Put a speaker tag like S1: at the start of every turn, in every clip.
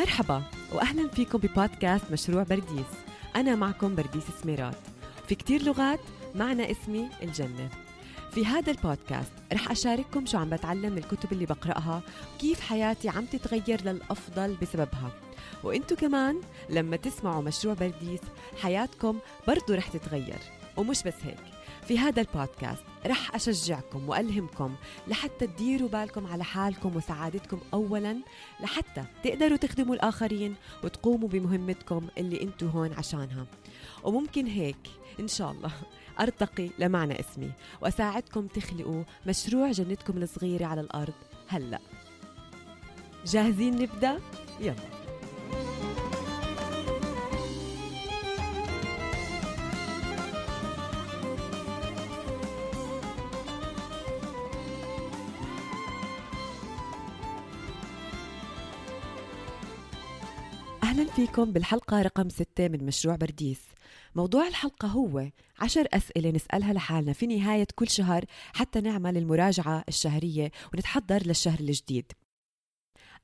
S1: مرحبا واهلا فيكم ببودكاست مشروع برديس. أنا معكم برديس سميرات. في كتير لغات معنى اسمي الجنة. في هذا البودكاست رح أشارككم شو عم بتعلم من الكتب اللي بقرأها وكيف حياتي عم تتغير للأفضل بسببها. وإنتو كمان لما تسمعوا مشروع برديس حياتكم برضو رح تتغير. ومش بس هيك في هذا البودكاست رح أشجعكم وألهمكم لحتى تديروا بالكم على حالكم وسعادتكم أولا لحتى تقدروا تخدموا الآخرين وتقوموا بمهمتكم اللي انتو هون عشانها. وممكن هيك إن شاء الله أرتقي لمعنى اسمي وأساعدكم تخلقوا مشروع جنتكم الصغيرة على الأرض هلأ. جاهزين نبدأ؟ يلا. فيكم بالحلقة رقم ستة من مشروع برديس. موضوع الحلقة هو عشر أسئلة نسألها لحالنا في نهاية كل شهر حتى نعمل المراجعة الشهرية ونتحضر للشهر الجديد.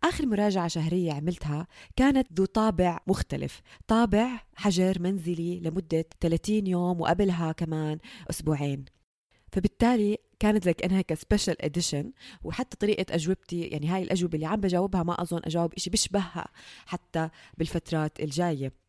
S1: آخر مراجعة شهرية عملتها كانت ذو طابع مختلف. طابع حجر منزلي لمدة 30 يوم وقبلها كمان أسبوعين. فبالتالي كانت لكنها ك special edition وحتى طريقة أجوبتي يعني هاي الأجوبة اللي عم بجاوبها ما أظن أجاوب شيء بيشبهها حتى بالفترات الجاية.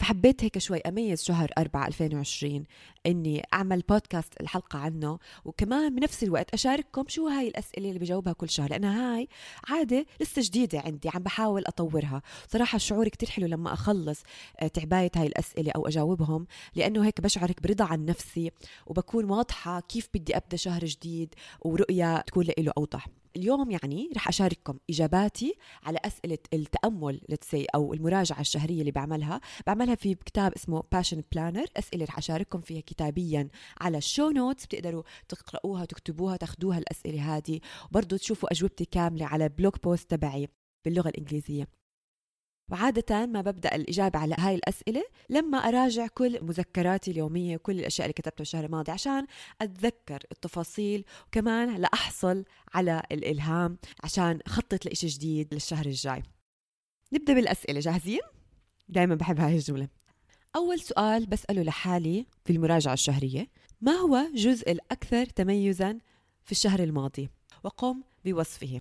S1: فحبيت هيك شوي أميز شهر 4 2020 إني أعمل بودكاست الحلقة عنه وكمان بنفس الوقت أشارككم شو هاي الأسئلة اللي بجاوبها كل شهر لأنها هاي عادة لسه جديدة عندي عم بحاول أطورها. صراحة الشعور كتير حلو لما أخلص آه، تعباية هاي الأسئلة أو أجاوبهم لأنه هيك بشعر برضا عن نفسي وبكون واضحة كيف بدي أبدأ شهر جديد ورؤية تكون له أوضح. اليوم يعني رح أشارككم إجاباتي على أسئلة التأمل let's say أو المراجعة الشهرية اللي بعملها. بعملها في كتاب اسمه Passion Planner أسئلة رح أشارككم فيها كتابيا على ال show notes بتقدروا تقرأوها تكتبوها تاخدوها الأسئلة هذه. وبرضه تشوفوا أجوبتي كاملة على blog post تبعي باللغة الإنجليزية. وعادة ما ببدأ الإجابة على هاي الأسئلة لما أراجع كل مذكراتي اليومية وكل الأشياء اللي كتبتها الشهر الماضي عشان أتذكر التفاصيل وكمان لأحصل على الإلهام عشان أخطط لإشي جديد للشهر الجاي نبدأ بالأسئلة جاهزين؟ دايما بحب هاي الجملة أول سؤال بسأله لحالي في المراجعة الشهرية ما هو الجزء الأكثر تميزا في الشهر الماضي؟ وقم بوصفه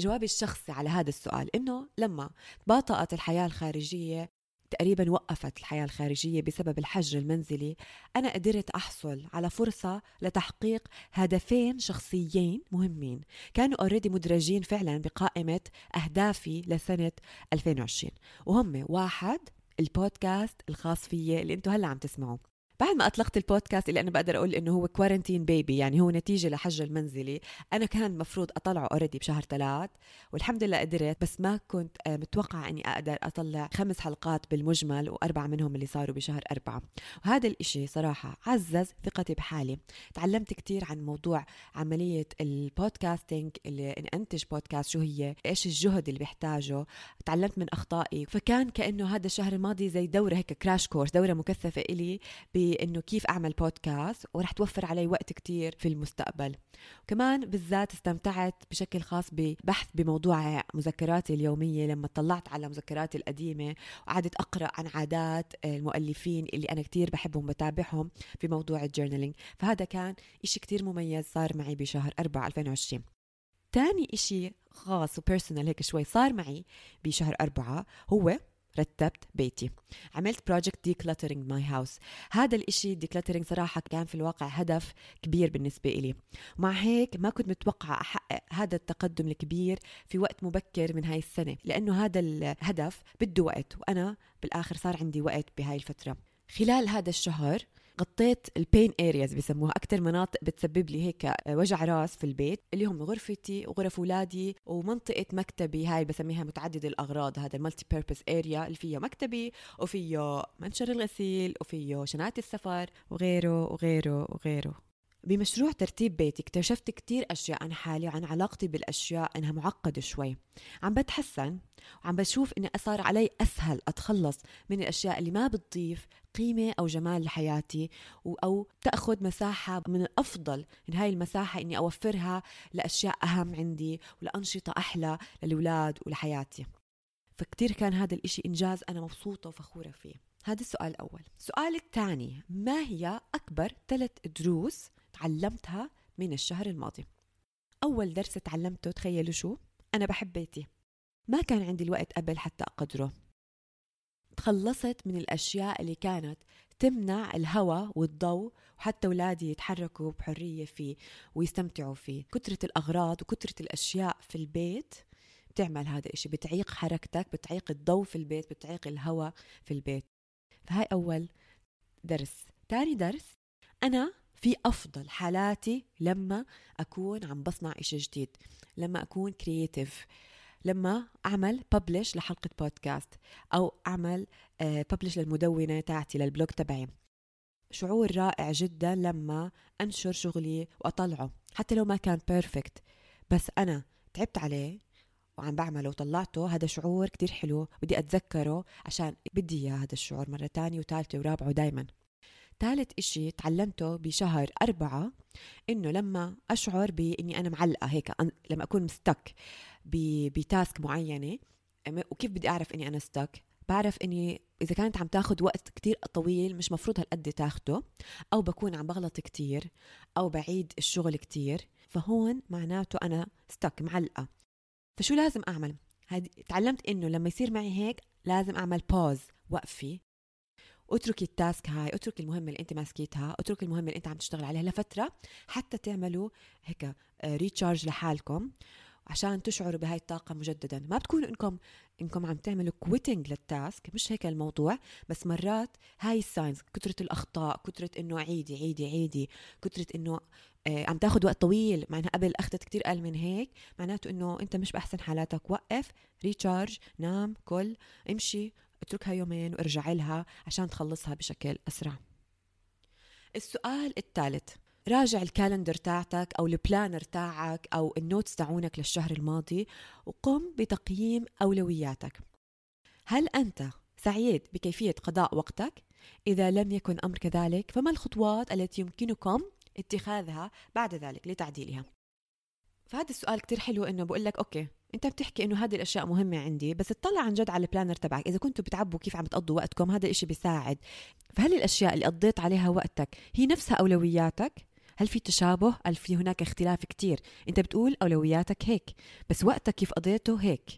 S1: جوابي الشخصي على هذا السؤال إنه لما تباطأت الحياة الخارجية تقريبا وقفت الحياة الخارجية بسبب الحجر المنزلي أنا قدرت أحصل على فرصة لتحقيق هدفين شخصيين مهمين. كانوا already مدرجين فعلا بقائمة أهدافي لسنة 2020 وهم واحد البودكاست الخاص فيي اللي أنتم هلأ عم تسمعوه. بعد ما أطلقت البودكاست اللي أنا بقدر أقول إنه هو quarantine baby يعني هو نتيجة للحجر المنزلي أنا كان المفروض أطلعه already بشهر ثلاث والحمد لله قدرت بس ما كنت آه، متوقعة إني أقدر أطلع خمس حلقات بالمجمل وأربعة منهم اللي صاروا بشهر أربعة. وهذا الإشي صراحة عزز ثقتي بحالي. تعلمت كثير عن موضوع عملية البودكاستنج اللي أنتج بودكاست شو هي إيش الجهد اللي بيحتاجه. تعلمت من أخطائي فكان كأنه هذا الشهر الماضي زي دورة هيك كراش كورس دورة مكثفة بانه كيف أعمل بودكاست ورح توفر علي وقت كتير في المستقبل. وكمان بالذات استمتعت بشكل خاص ببحث بموضوع مذكراتي اليومية لما طلعت على مذكراتي القديمة وقعدت أقرأ عن عادات المؤلفين اللي أنا كتير بحبهم بتابعهم في موضوع ال journaling فهذا كان إشي كتير مميز صار معي بشهر 4 2020 تاني إشي خاص و personal هيك شوي صار معي بشهر أربعة هو رتبت بيتي. عملت project decluttering my house هذا الإشي decluttering صراحة كان في الواقع هدف كبير بالنسبة إلي. مع هيك ما كنت متوقعة أحقق هذا التقدم الكبير في وقت مبكر من هاي السنة لأنه هذا الهدف بده وقت وأنا بالآخر صار عندي وقت بهاي الفترة. خلال هذا الشهر غطيت ال pain areas بسموها أكثر مناطق بتسبب لي هيك وجع راس في البيت. اللي هم غرفتي وغرف اولادي ومنطقة مكتبي هاي بسميها متعدد الأغراض هذا ال multi-purpose area اللي فيها مكتبي وفيه منشر الغسيل وفيه شنط السفر وغيره وغيره وغيره. بمشروع ترتيب بيتي اكتشفت كتير أشياء عن حالي وعن علاقتي بالأشياء إنها معقدة شوي. عم بتحسن وعم بشوف إني صار علي أسهل أتخلص من الأشياء اللي ما بتضيف قيمة أو جمال لحياتي أو تأخذ مساحة من الأفضل من هاي المساحة إني أوفرها لأشياء أهم عندي ولأنشطة أحلى للأولاد ولحياتي. فكتير كان هذا الإشي إنجاز أنا مبسوطة وفخورة فيه. هذا السؤال الأول. السؤال الثاني. ما هي أكبر ثلاث دروس تعلمتها من الشهر الماضي. أول درس تعلمته تخيلوا شو؟ أنا بحب بيتي. ما كان عندي الوقت قبل حتى أقدره. تخلصت من الأشياء اللي كانت تمنع الهواء والضوء وحتى أولادي يتحركوا بحرية فيه ويستمتعوا فيه. كثرة الأغراض وكثرة الأشياء في البيت بتعمل هذا الشيء بتعيق حركتك بتعيق الضوء في البيت بتعيق الهواء في البيت. فهاي أول درس. تاني درس أنا في أفضل حالاتي لما أكون عم بصنع إشي جديد لما أكون creative لما أعمل ببلش لحلقة بودكاست أو أعمل ببلش آه، للمدونة تاعتي لل blog تبعي. شعور رائع جدا لما أنشر شغلي وأطلعه حتى لو ما كان perfect بس أنا تعبت عليه وعم بعمله وطلعته هذا شعور كتير حلو بدي أتذكره عشان بدي إياه هذا الشعور مرة تانية وثالثة ورابعة ودايما. ثالث إشي تعلمته بشهر أربعة إنه لما أشعر بإني أنا معلقة هيك لما أكون مستك بتاسك معينة وكيف بدي أعرف إني أنا ستك بعرف إني إذا كانت عم تاخد وقت كتير طويل مش مفروض هالقد تاخده أو بكون عم بغلط كتير أو بعيد الشغل كتير فهون معناته أنا stuck معلقة. فشو لازم أعمل؟ تعلمت إنه لما يصير معي هيك لازم أعمل pause وقفي. اتركي ال task هاي اتركي المهمة اللي انت ماسكيتها اتركي المهمة اللي انت عم تشتغل عليها لفترة حتى تعملوا هيك recharge آه، لحالكم عشان تشعروا بهاي الطاقة مجددا. ما بتكونوا انكم انكم عم تعملوا quitting لل task مش هيك الموضوع بس مرات هاي ال signs كثرة الأخطاء كثرة إنه عيدي عيدي عيدي كثرة إنه آه عم تاخذ وقت طويل معناها قبل أخذت كتير أقل من هيك معناته إنه أنت مش بأحسن حالاتك. وقف recharge نام كل امشي. اتركها يومين وارجع لها عشان تخلصها بشكل أسرع. السؤال الثالث راجع ال calendar تاعتك أو ال planner تاعك أو ال notes تاعونك للشهر الماضي وقم بتقييم أولوياتك. هل أنت سعيد بكيفية قضاء وقتك؟ إذا لم يكن أمر كذلك فما الخطوات التي يمكنكم اتخاذها بعد ذلك لتعديلها؟ فهذا السؤال كتير حلو إنه بقول لك okay انت بتحكي انه هذه الأشياء مهمة عندي بس اطلع عن جد على ال planner تبعك إذا كنتوا بتعبوا كيف عم تقضوا وقتكم هذا الاشي بيساعد فهل الأشياء اللي قضيت عليها وقتك هي نفسها أولوياتك هل في تشابه؟ هل في هناك اختلاف كتير؟ انت بتقول أولوياتك هيك بس وقتك كيف قضيته هيك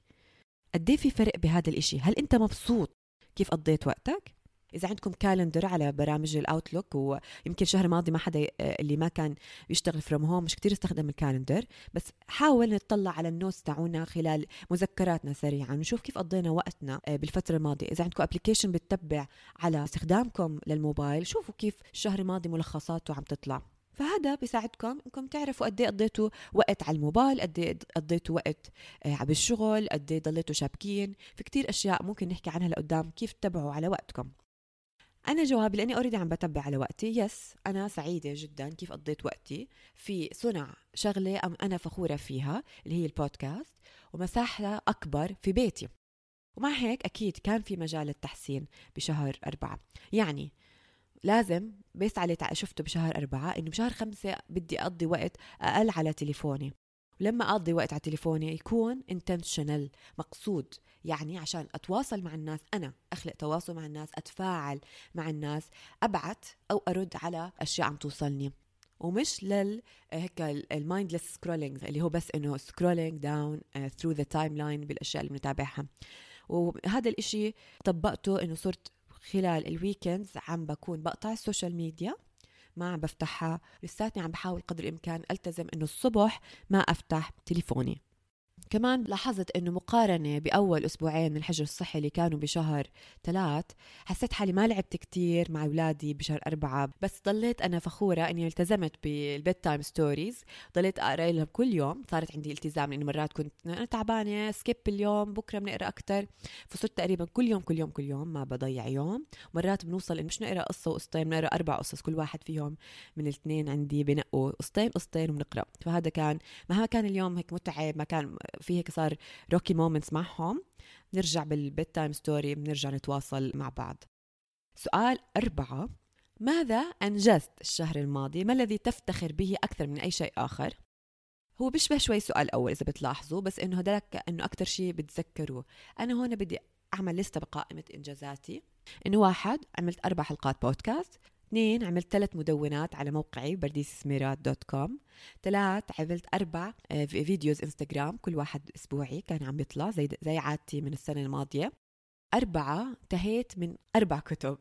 S1: قد إيه في فرق بهذا الإشي؟ هل أنت مبسوط كيف قضيت وقتك؟ إذا عندكم calendar على برامج ال Outlook ويمكن شهر ماضي ما حدا اللي ما كان بيشتغل from home مش كتير استخدم ال calendar بس حاول نطلع على ال notes تاعونا خلال مذكراتنا سريعا نشوف كيف قضينا وقتنا آه، بالفترة الماضية. إذا عندكم application بتتبع على استخدامكم للموبايل شوفوا كيف الشهر الماضي ملخصاته عم تطلع. فهذا بيساعدكم إنكم تعرفوا قد إيه قضيتوا وقت على الموبايل قد إيه قضيتوا وقت آه، بالشغل قد إيه ضليتوا شابكين. في كتير أشياء ممكن نحكي عنها لقدام كيف تتبعوا على وقتكم. أنا جوابي لأني already عم بتبع على وقتي yes أنا سعيدة جدا كيف قضيت وقتي في صنع شغلة أم أنا فخورة فيها اللي هي البودكاست ومساحة أكبر في بيتي. ومع هيك أكيد كان في مجال للتحسين بشهر أربعة. يعني لازم بس اللي شفته بشهر أربعة إنه بشهر خمسة بدي أقضي وقت أقل على تليفوني. ولما أقضي وقت على تليفوني يكون intentional مقصود. يعني عشان أتواصل مع الناس أنا أخلق تواصل مع الناس أتفاعل مع الناس أبعت أو أرد على أشياء عم توصلني. ومش لل هيك ال mindless scrolling اللي هو بس إنه scrolling down through the timeline بالأشياء اللي بنتابعها. وهذا الإشي طبقته إنه صرت خلال ال weekends عم بكون بقطع ال social media ما عم بفتحها. لساتني عم بحاول قدر الإمكان ألتزم إنه الصبح ما أفتح تليفوني. كمان لاحظت إنه مقارنة بأول أسبوعين من الحجر الصحي اللي كانوا بشهر ثلاث حسيت حالي ما لعبت كتير مع أولادي بشهر أربعة بس ضليت أنا فخورة إني التزمت بال bedtime stories ضليت أقرأ لهم كل يوم صارت عندي التزام لاني مرات كنت تعبانة skip اليوم بكرة بنقرأ أكثر فصرت تقريبا كل يوم كل يوم كل يوم ما بضيع يوم مرات بنوصل إن مش نقرأ قصة وقصتين بنقرأ أربع قصص كل واحد فيهم من الاثنين عندي بنقوا قصتين قصتين وبنقرأ فهذا كان مهما كان اليوم هيك متعب ما كان في هيك صار rocky moments معهم. نرجع بال bedtime story بنرجع نتواصل مع بعض. سؤال أربعة ماذا أنجزت الشهر الماضي؟ ما الذي تفتخر به أكثر من أي شيء آخر؟ هو بيشبه شوي سؤال أول إذا بتلاحظوا بس إنه هداك إنه أكتر شيء بتذكروه. أنا هون بدي أعمل لستة بقائمة إنجازاتي. إنه واحد عملت أربع حلقات بودكاست اثنين عملت ثلاث مدونات على موقعي برديسميرات dot com. ثلاث عملت أربع آه، videos إنستغرام كل واحد أسبوعي كان عم يطلع زي زي عادتي من السنة الماضية. أربعة انتهيت من أربع كتب.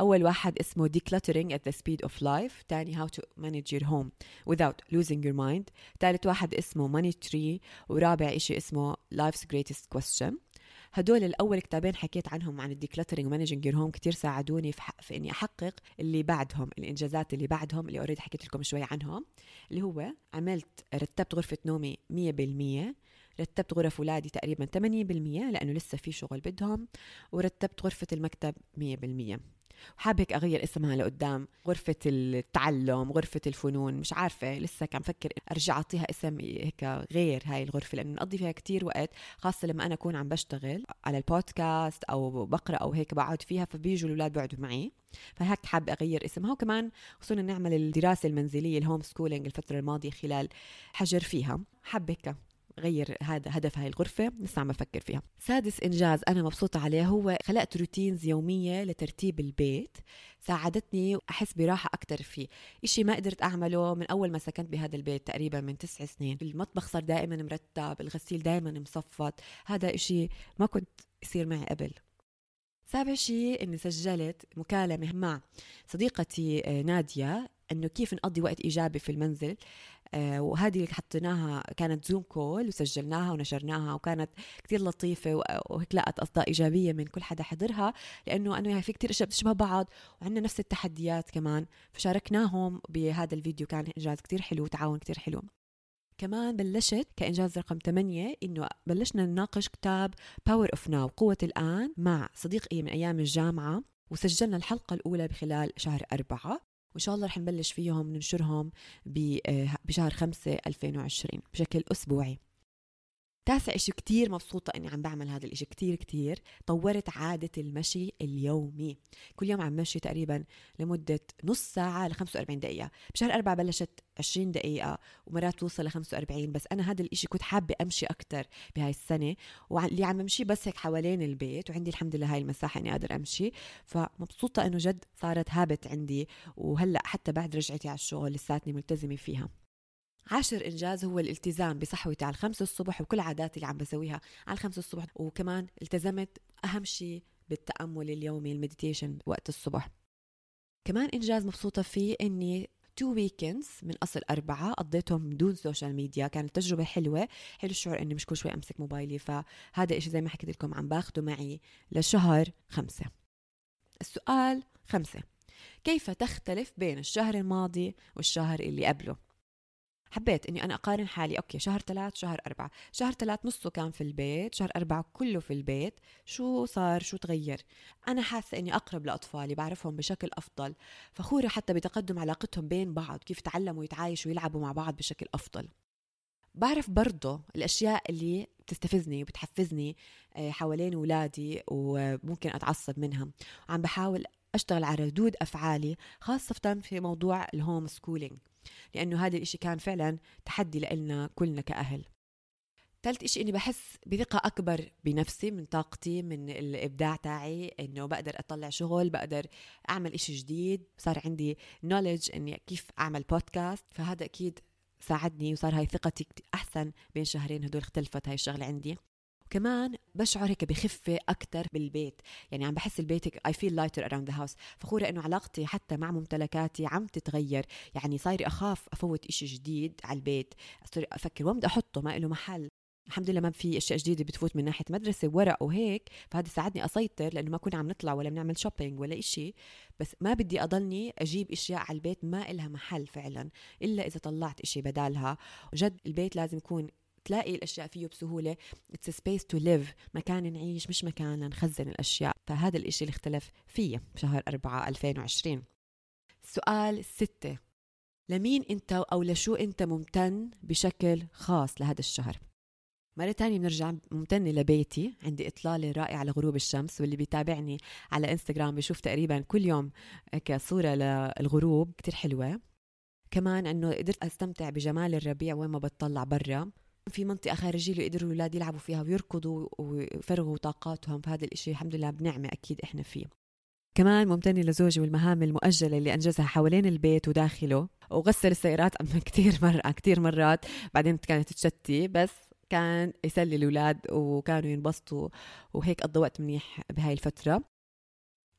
S1: أول واحد اسمه Decluttering at the Speed of Life تاني How to Manage Your Home Without Losing Your Mind. ثالث واحد اسمه Money Tree ورابع إشي اسمه Life's Greatest Question. هدول الأول كتابين حكيت عنهم عن ال decluttering و managing your home كثير ساعدوني في, في إني أحقق اللي بعدهم الإنجازات اللي بعدهم اللي already حكيت لكم شوي عنهم اللي هو عملت رتبت غرفة نومي 100% رتبت غرف ولادي تقريبا 80% لأنه لسه في شغل بدهم ورتبت غرفة المكتب 100% وحابة هيك أغير اسمها لقدام. غرفة التعلم غرفة الفنون مش عارفة لسه كان فكر أرجع أعطيها اسم هيك غير هاي الغرفة لأنه نقضي فيها كتير وقت خاصة لما أنا أكون عم بشتغل على البودكاست أو بقرأ أو هيك بقعد فيها فبيجوا الأولاد بيقعدوا معي. فهيك حابة أغير اسمها وكمان خصوصا نعمل الدراسة المنزلية ال homeschooling الفترة الماضية خلال حجر فيها. حابة هيك غير هذا هدف هاي الغرفة لسه عم بفكر فيها. سادس إنجاز أنا مبسوطة عليه هو خلقت routines يومية لترتيب البيت ساعدتني أحس براحة أكثر فيه. إشي ما قدرت أعمله من أول ما سكنت بهذا البيت تقريبا من تسع سنين. المطبخ صار دائما مرتب الغسيل دائما مصفط هذا إشي ما كنت يصير معي قبل. سابع شيء إني سجلت مكالمة مع صديقتي آه، نادية إنه كيف نقضي وقت إيجابي في المنزل. وهذه اللي حطيناها كانت Zoom call وسجلناها ونشرناها وكانت كتير لطيفة وهيك لقت أصداء إيجابية من كل حدا حضرها لأنه أنا في كتير أشياء بتشبه بعض وعندنا نفس التحديات كمان فشاركناهم بهذا الفيديو كان إنجاز كتير حلو وتعاون كتير حلو. كمان بلشت كإنجاز رقم 8 إنه بلشنا نناقش كتاب Power of Now قوة الآن مع صديقي من أيام الجامعة وسجلنا الحلقة الأولى بخلال شهر أربعة. وإن شاء الله رح نبلش فيهم ننشرهم آه، بشهر خمسة 2020 بشكل أسبوعي. تاسع إشي كتير مبسوطة إني عم بعمل هذا الإشي كتير كتير. طورت عادة المشي اليومي. كل يوم عم مشي تقريبا لمدة نص ساعة ل 45 دقيقة. بشهر أربعة بلشت 20 دقيقة ومرات توصل ل 45 بس أنا هذا الإشي كنت حابة أمشي أكتر بهاي السنة. واللي عم أمشي بس هيك حوالين البيت وعندي الحمد لله هاي المساحة إني أقدر أمشي. فمبسوطة إنه جد صارت habit عندي وهلأ حتى بعد رجعتي على الشغل لساتني ملتزمة فيها. عاشر إنجاز هو الالتزام بصحوتي على الخمسة الصبح وكل عاداتي اللي عم بسويها على الخمسة الصبح. وكمان التزمت أهم شيء بالتأمل اليومي ال meditation وقت الصبح. كمان إنجاز مبسوطة فيه إني two weekends من أصل أربعة قضيتهم بدون social media كانت تجربة حلوة. حلو الشعور إني مش كل شوي أمسك موبايلي. فهذا إشي زي ما حكيت لكم عم باخده معي لشهر خمسة. السؤال خمسة. كيف تختلف بين الشهر الماضي والشهر اللي قبله؟ حبيت إني أنا أقارن حالي أوكي شهر ثلاث شهر أربعة. شهر ثلاث نصه كان في البيت شهر أربعة كله في البيت. شو صار؟ شو تغير؟ أنا حاسة إني أقرب لأطفالي بعرفهم بشكل أفضل. فخورة حتى بتقدم علاقتهم بين بعض كيف تعلموا يتعايشوا ويلعبوا مع بعض بشكل أفضل. بعرف برضه الأشياء اللي بتستفزني وبتحفزني آه، حوالين اولادي وممكن أتعصب منها. وعم بحاول أشتغل على ردود أفعالي خاصة في موضوع ال home schooling لأنه هذا الإشي كان فعلا تحدي لنا كلنا كأهل. ثالث إشي إني بحس بثقة أكبر بنفسي من طاقتي من الإبداع تاعي إنه بقدر أطلع شغل بقدر أعمل إشي جديد. صار عندي knowledge إني كيف أعمل بودكاست فهذا أكيد ساعدني وصار هاي ثقتي أحسن بين شهرين. هدول اختلفت هاي الشغلة عندي. وكمان بشعر هيك بخفة أكتر بالبيت. يعني عم بحس البيت I feel lighter around the house. فخورة إنه علاقتي حتى مع ممتلكاتي عم تتغير. يعني صاير أخاف أفوت إشي جديد على البيت. صير أفكر وين بدي أحطه؟ ما له محل. الحمد لله ما في أشياء جديدة بتفوت من ناحية مدرسة ورق وهيك. فهذا ساعدني أسيطر لأنه ما كنا عم نطلع ولا بنعمل شوبينج ولا إشي. بس ما بدي أضلني أجيب أشياء على البيت ما إلها محل فعلا. إلا إذا طلعت إشي بدالها. جد البيت لازم يكون تلاقي الأشياء فيه بسهولة. it's space to live مكان نعيش مش مكان لنخزن الأشياء. فهذا الإشي اللي اختلف فيه بشهر أربعة 2020 سؤال ستة. لمين أنت أو لشو أنت ممتن بشكل خاص لهذا الشهر؟ مرة تانية بنرجع ممتنة لبيتي عندي إطلالة رائعة لغروب الشمس واللي بيتابعني على إنستغرام بيشوف تقريبا كل يوم صورة للغروب كتير حلوة. كمان إنه قدرت أستمتع بجمال الربيع وين ما بتطلع برا. في منطقة خارجية اللي يقدروا الأولاد يلعبوا فيها ويركضوا ويفرغوا طاقاتهم فهذا الإشي الحمد لله بنعمة أكيد إحنا فيه. كمان ممتنة لزوجي والمهام المؤجلة اللي أنجزها حوالين البيت وداخله وغسل السيارات كثير مرة كثير مرات. بعدين كانت تشتي بس كان يسلي الأولاد وكانوا ينبسطوا وهيك قضوا وقت منيح بهاي الفترة.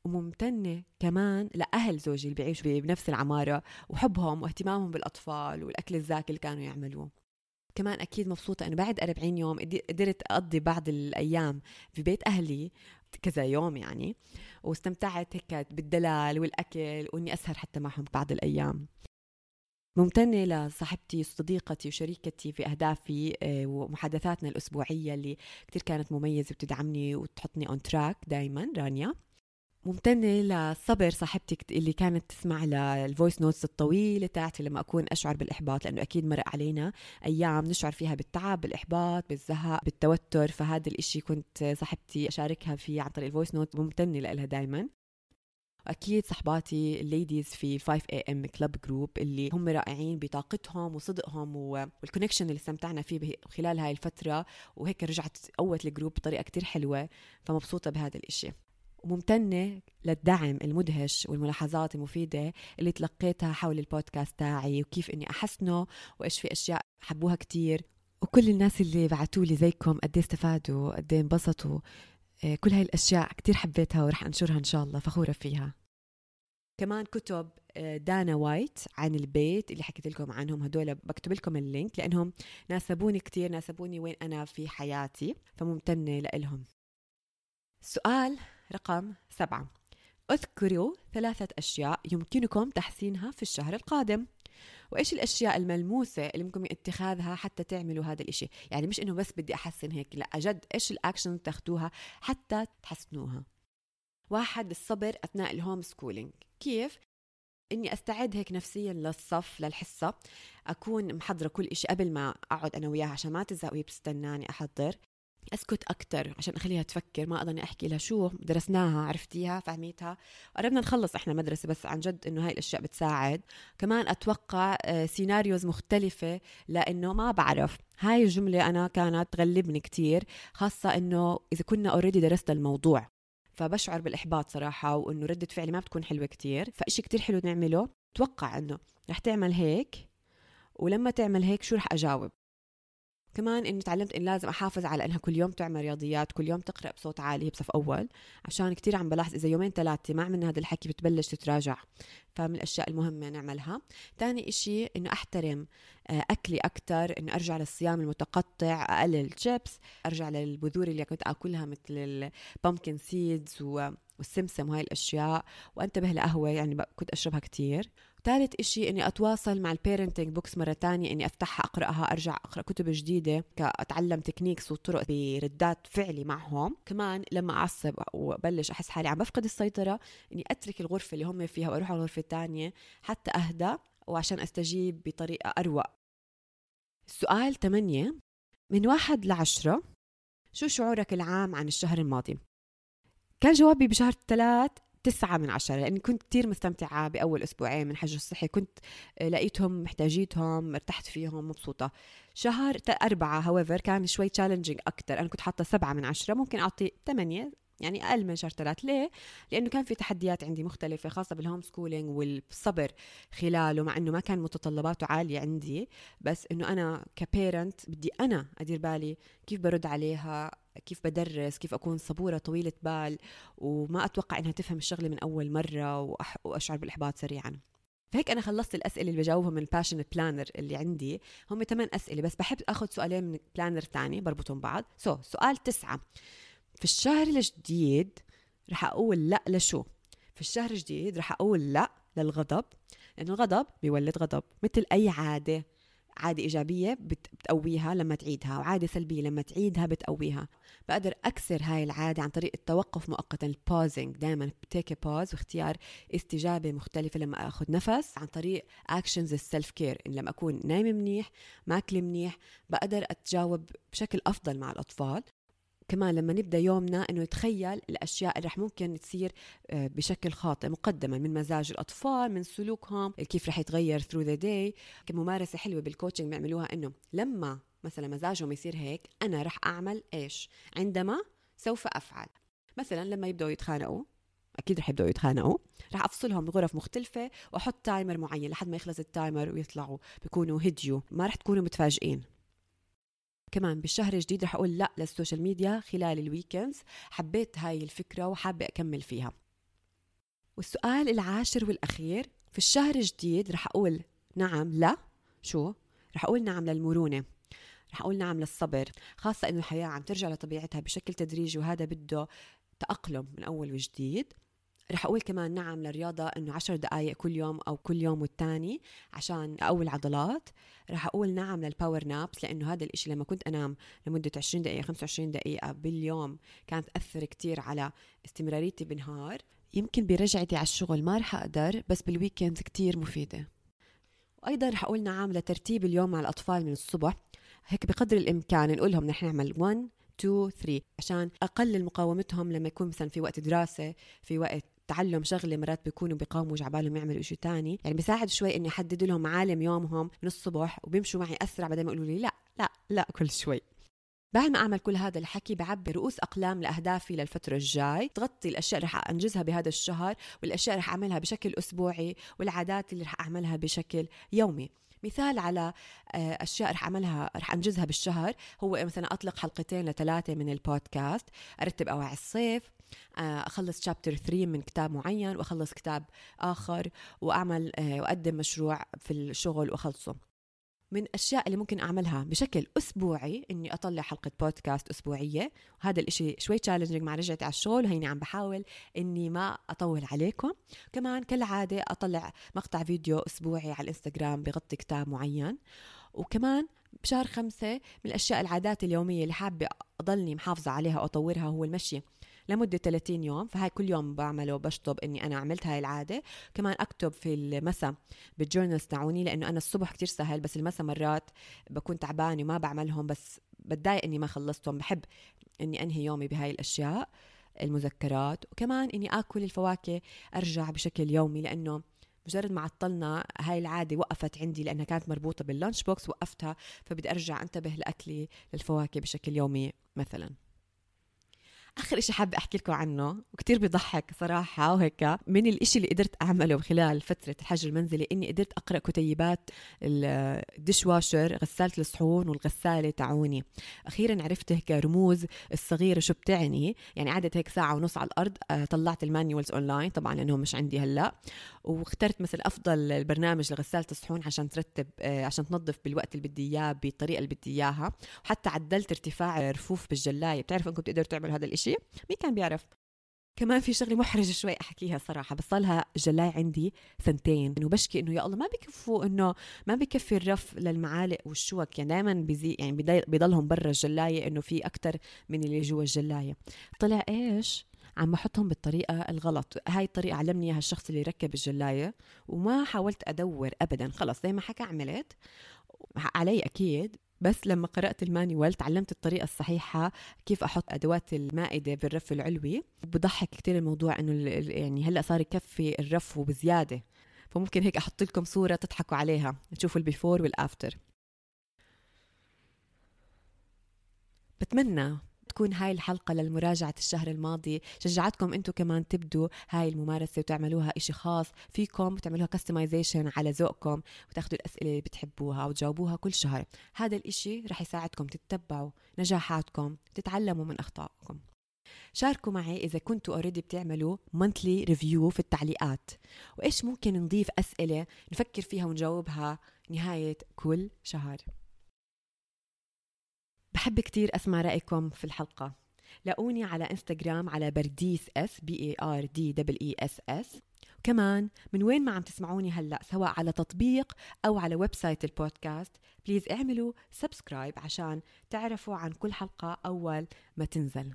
S1: وممتنة كمان لأهل زوجي اللي بيعيشوا بنفس العمارة وحبهم واهتمامهم بالأطفال والأكل الزاكي اللي كانوا يعملوه. كمان أكيد مبسوطة إنه بعد 40 يوم قدرت أقضي بعض الأيام في بيت أهلي كذا يوم يعني واستمتعت هيك بالدلال والأكل وإني أسهر حتى معهم بعض الأيام. ممتنة لصاحبتي وصديقتي وشريكتي في أهدافي آه، ومحادثاتنا الأسبوعية اللي كتير كانت مميزة وبتدعمني وتحطني on track دايما رانيا. ممتنة لصبر صاحبتي اللي كانت تسمع لل voice notes الطويلة تاعتي لما أكون أشعر بالإحباط لأنه أكيد مرق علينا أيام نشعر فيها بالتعب بالإحباط بالزهق بالتوتر. فهذا الإشي كنت صاحبتي أشاركها فيه عن طريق ال voice note ممتنة لها دايما. واكيد صحباتي ال ladies في 5 AM Club group اللي هم رائعين بطاقتهم وصدقهم وال connection اللي استمتعنا فيه خلال هاي الفترة. وهيك رجعت قوت ال group بطريقة كتير حلوة. فمبسوطة بهذا الإشي. وممتنة للدعم المدهش والملاحظات المفيدة اللي تلقيتها حول البودكاست تاعي وكيف إني أحسنه وإيش في أشياء حبوها كتير. وكل الناس اللي بعتوا لي زيكم قد إيه استفادوا قد إيه انبسطوا. آه، كل هاي الأشياء كتير حبيتها ورح أنشرها إن شاء الله فخورة فيها. كمان كتب آه، دانا وايت عن البيت اللي حكيت لكم عنهم. هدول بكتب لكم ال link لأنهم ناسبوني كتير ناسبوني وين أنا في حياتي فممتنة لإلهم. سؤال رقم سبعة. اذكروا ثلاثة أشياء يمكنكم تحسينها في الشهر القادم. وإيش الأشياء الملموسة اللي ممكن اتخاذها حتى تعملوا هذا الإشي؟ يعني مش إنه بس بدي أحسن هيك لا جد إيش الأكشن تاخذوها حتى تحسنوها. واحد الصبر أثناء ال home schooling كيف؟ إني أستعد هيك نفسيا للصف للحصة. أكون محضرة كل إشي قبل ما أقعد أنا وياها عشان ما تزهق وهي بتستناني أحضر. أسكت أكثر عشان أخليها تفكر ما اضلني أحكي لها شو درسناها عرفتيها فهميتها. قربنا نخلص إحنا مدرسة بس عن جد إنه هاي الأشياء بتساعد. كمان أتوقع scenarios آه، مختلفة لإنه ما بعرف. هاي الجملة أنا كانت تغلبني كتير خاصة إنه إذا كنا already درسنا الموضوع. فبشعر بالإحباط صراحة وإنه ردة فعلي ما بتكون حلوة كتير. فإشي كتير حلو نعمله. توقع إنه رح تعمل هيك ولما تعمل هيك شو رح أجاوب؟ كمان إني تعلمت ان لازم أحافظ على إنها كل يوم تعمل رياضيات كل يوم تقرأ بصوت عالي بصف أول عشان كثير عم بلاحظ إذا يومين ثلاثة ما عملنا هذا الحكي بتبلش تتراجع. فمن الأشياء المهمة نعملها. ثاني إشي إنه أحترم آه، أكلي أكثر إنه أرجع للصيام المتقطع أقلل الشيبس أرجع للبذور اللي كنت آكلها مثل ال pumpkin seeds والسمسم وهاي الأشياء. وأنتبه لقهوة يعني كنت أشربها كثير ثالث إشي إني أتواصل مع ال parenting books مرة تانية إني أفتحها أقرأها أرجع أقرأ كتب جديدة كأتعلم techniques وطرق بردات فعلي معهم كمان لما أعصب وبلش أحس حالي عم بفقد السيطرة إني أترك الغرفة اللي هم فيها وأروح على الغرفة الثانية حتى أهدى وعشان أستجيب بطريقة أروق السؤال 8 من واحد لعشرة شو شعورك العام عن الشهر الماضي؟ كان جوابي بشهر ثلاث تسعة من عشرة لأني كنت كتير مستمتعة بأول أسبوعين من حجر الصحي كنت آه، لقيتهم محتاجيتهم ارتحت فيهم مبسوطة. شهر أربعة however كان شوي challenging أكتر أنا كنت حاطة سبعة من عشرة ممكن أعطي ثمانية يعني أقل من شهر ثلاث. ليه؟ لأنه كان في تحديات عندي مختلفة خاصة بال home schooling والصبر خلاله مع أنه ما كان متطلباته عالية عندي. بس أنه أنا ك parent بدي أنا أدير بالي كيف برد عليها كيف بدرس كيف أكون صبورة طويلة بال وما أتوقع إنها تفهم الشغلة من أول مرة وأشعر بالإحباط سريعا. فهيك أنا خلصت الأسئلة اللي بجاوبهم من ال Passion Planner اللي عندي. هم ثمان أسئلة بس بحب آخذ سؤالين من planner ثاني بربطهم بعض. so, so, سؤال تسعة. في الشهر الجديد رح أقول لا لشو؟ في الشهر الجديد رح أقول لا للغضب لأنه الغضب بيولد غضب مثل أي عادة عادة إيجابية بتقويها لما تعيدها وعادة سلبية لما تعيدها بتقويها. بقدر أكسر هاي العادة عن طريق التوقف مؤقتا ال pausing دائما ب take pause واختيار استجابة مختلفة لما أخذ نفس عن طريق actions ال self care إن لما أكون نايمة منيح ماكلة منيح بقدر أتجاوب بشكل أفضل مع الأطفال. كمان لما نبدأ يومنا إنه نتخيل الأشياء اللي رح ممكن تصير آه، بشكل خاطئ مقدما من مزاج الأطفال من سلوكهم كيف رح يتغير through the day كممارسة حلوة بال coaching بيعملوها إنه لما مثلا مزاجهم يصير هيك أنا رح أعمل إيش؟ عندما سوف أفعل. مثلا لما يبدأوا يتخانقوا أكيد رح يبدأوا يتخانقوا رح أفصلهم بغرف مختلفة وأحط timer معين لحد ما يخلص ال timer ويطلعوا بيكونوا هديوا ما رح تكونوا متفاجئين. كمان بالشهر الجديد رح أقول لا لل social media خلال ال weekends حبيت هاي الفكرة وحابة أكمل فيها. والسؤال العاشر والأخير في الشهر الجديد رح أقول نعم لا. شو؟ رح أقول نعم للمرونة. رح أقول نعم للصبر خاصة إنه الحياة عم ترجع لطبيعتها بشكل تدريجي وهذا بده تأقلم من أول وجديد. رح أقول كمان نعم للرياضة إنه عشر دقايق كل يوم أو كل يوم والتاني عشان أقوي العضلات. رح أقول نعم لل power naps لأنه هذا الإشي لما كنت أنام لمدة 20 دقيقة 25 دقيقة باليوم كانت تأثر كتير على استمراريتي بالنهار. يمكن برجعتي على الشغل ما رح أقدر بس بال weekend كتير مفيدة. وأيضا رح أقول نعم لترتيب اليوم مع الأطفال من الصبح. هيك بقدر الإمكان نقول لهم نحن نعمل 1 2 3 عشان أقلل مقاومتهم لما يكون مثلا في وقت دراسة في وقت تعلم شغلة مرات بيكونوا بيقاوموا جعبالهم يعملوا شيء تاني. يعني بيساعد شوي إني أحدد لهم معالم يومهم من الصبح وبيمشوا معي أسرع بدل ما يقولوا لي لا لا لا كل شوي. بعد ما أعمل كل هذا الحكي بعبي رؤوس أقلام لأهدافي للفترة الجاي. تغطي الأشياء اللي رح أنجزها بهذا الشهر والأشياء اللي رح أعملها بشكل أسبوعي والعادات اللي رح أعملها بشكل يومي. مثال على آه، أشياء رح أعملها رح أنجزها بالشهر. هو مثلا أطلق حلقتين لثلاثة من البودكاست أرتب اواعي الصيف آه، أخلص شابتر 3 من كتاب معين وأخلص كتاب آخر وأعمل آه، وأقدم مشروع في الشغل وأخلصه. من الاشياء اللي ممكن أعملها بشكل أسبوعي إني أطلع حلقة بودكاست أسبوعية. وهذا الإشي شوي تشالنجينج مع رجعتي على الشغل وهيني عم بحاول إني ما أطول عليكم. كمان كالعادة أطلع مقطع فيديو أسبوعي على الإنستغرام بغطي كتاب معين. وكمان بشهر خمسة من الأشياء العادات اليومية اللي حابة أضلني محافظة عليها وأطورها هو المشي. لمدة 30 يوم فهاي كل يوم بعمله بشطب إني أنا عملت هاي العادة. كمان أكتب في المساء بالجورنالز تاعوني لأنه أنا الصبح كتير سهل بس المساء مرات بكون تعبانة وما بعملهم بس بتضايق إني ما خلصتهم. بحب إني أنهي يومي بهاي الأشياء المذكرات وكمان إني آكل الفواكه أرجع بشكل يومي لأنه مجرد ما عطلنا هاي العادة وقفت عندي لأنها كانت مربوطة بال lunch box وقفتها فبدي أرجع أنتبه لأكلي للفواكه بشكل يومي مثلا. آخر شيء حابة أحكي لكم عنه وكتير بضحك صراحة وهيك من الإشي اللي قدرت أعمله خلال فترة الحجر المنزلي إني قدرت أقرأ كتيبات ال dishwasher غسالة الصحون والغسالة تاعوني أخيرا عرفت هيك رموز الصغيرة شو بتعني يعني قعدت هيك ساعة ونص على الأرض آه، طلعت ال manuals online طبعا لانهم مش عندي هلأ. واخترت مثل أفضل برنامج لغسالة الصحون عشان ترتب آه، عشان تنظف بالوقت اللي بدي إياه بالطريقة اللي بدي إياها. وحتى عدلت ارتفاع رفوف بالجلاية. بتعرف إنكم بتقدروا تعملوا هذا الإشي؟ مين كان بيعرف؟ كمان في شغلة محرجة شوي أحكيها صراحة بس صار جلاي عندي سنتين إنه بشكي إنه يا الله ما بكفوا إنه ما بكفي الرف للمعالق والشوك. يعني دائما بزي يعني بضلهم برا الجلاية إنه في أكثر من اللي جوا الجلاية. طلع إيش؟ عم بحطهم بالطريقة الغلط. هاي الطريقة علمني إياها الشخص اللي ركب الجلاية وما حاولت أدور ابدا. خلص زي ما حكى عملت علي أكيد بس لما قرأت ال manual تعلمت الطريقة الصحيحة كيف أحط أدوات المائدة بالرف العلوي. بضحك كتير الموضوع إنه يعني هلأ صار يكفي الرف وبزيادة. فممكن هيك أحط لكم صورة تضحكوا عليها. تشوفوا ال before وال after بتمنى تكون هاي الحلقة للمراجعة الشهر الماضي. شجعتكم أنتم كمان تبدوا هاي الممارسة وتعملوها إشي خاص فيكم وتعملوها customization على ذوقكم وتاخذوا الأسئلة اللي بتحبوها وتجاوبوها كل شهر. هذا الإشي رح يساعدكم تتبعوا نجاحاتكم تتعلموا من أخطائكم. شاركوا معي إذا كنتوا already بتعملوا monthly review في التعليقات. وإيش ممكن نضيف أسئلة نفكر فيها ونجاوبها نهاية كل شهر؟ بحب كتير أسمع رأيكم في الحلقة. لاقوني على إنستغرام على برديس S B A R D double E S S. كمان من وين ما عم تسمعوني هلأ سواء على تطبيق أو على website ال podcast please اعملوا subscribe عشان تعرفوا عن كل حلقة أول ما تنزل.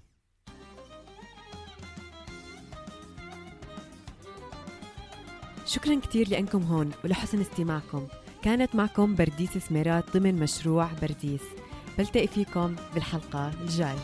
S1: شكرا كتير لأنكم هون ولحسن استماعكم. كانت معكم برديس سميرات ضمن مشروع برديس. بلتقي فيكم بالحلقة الجاي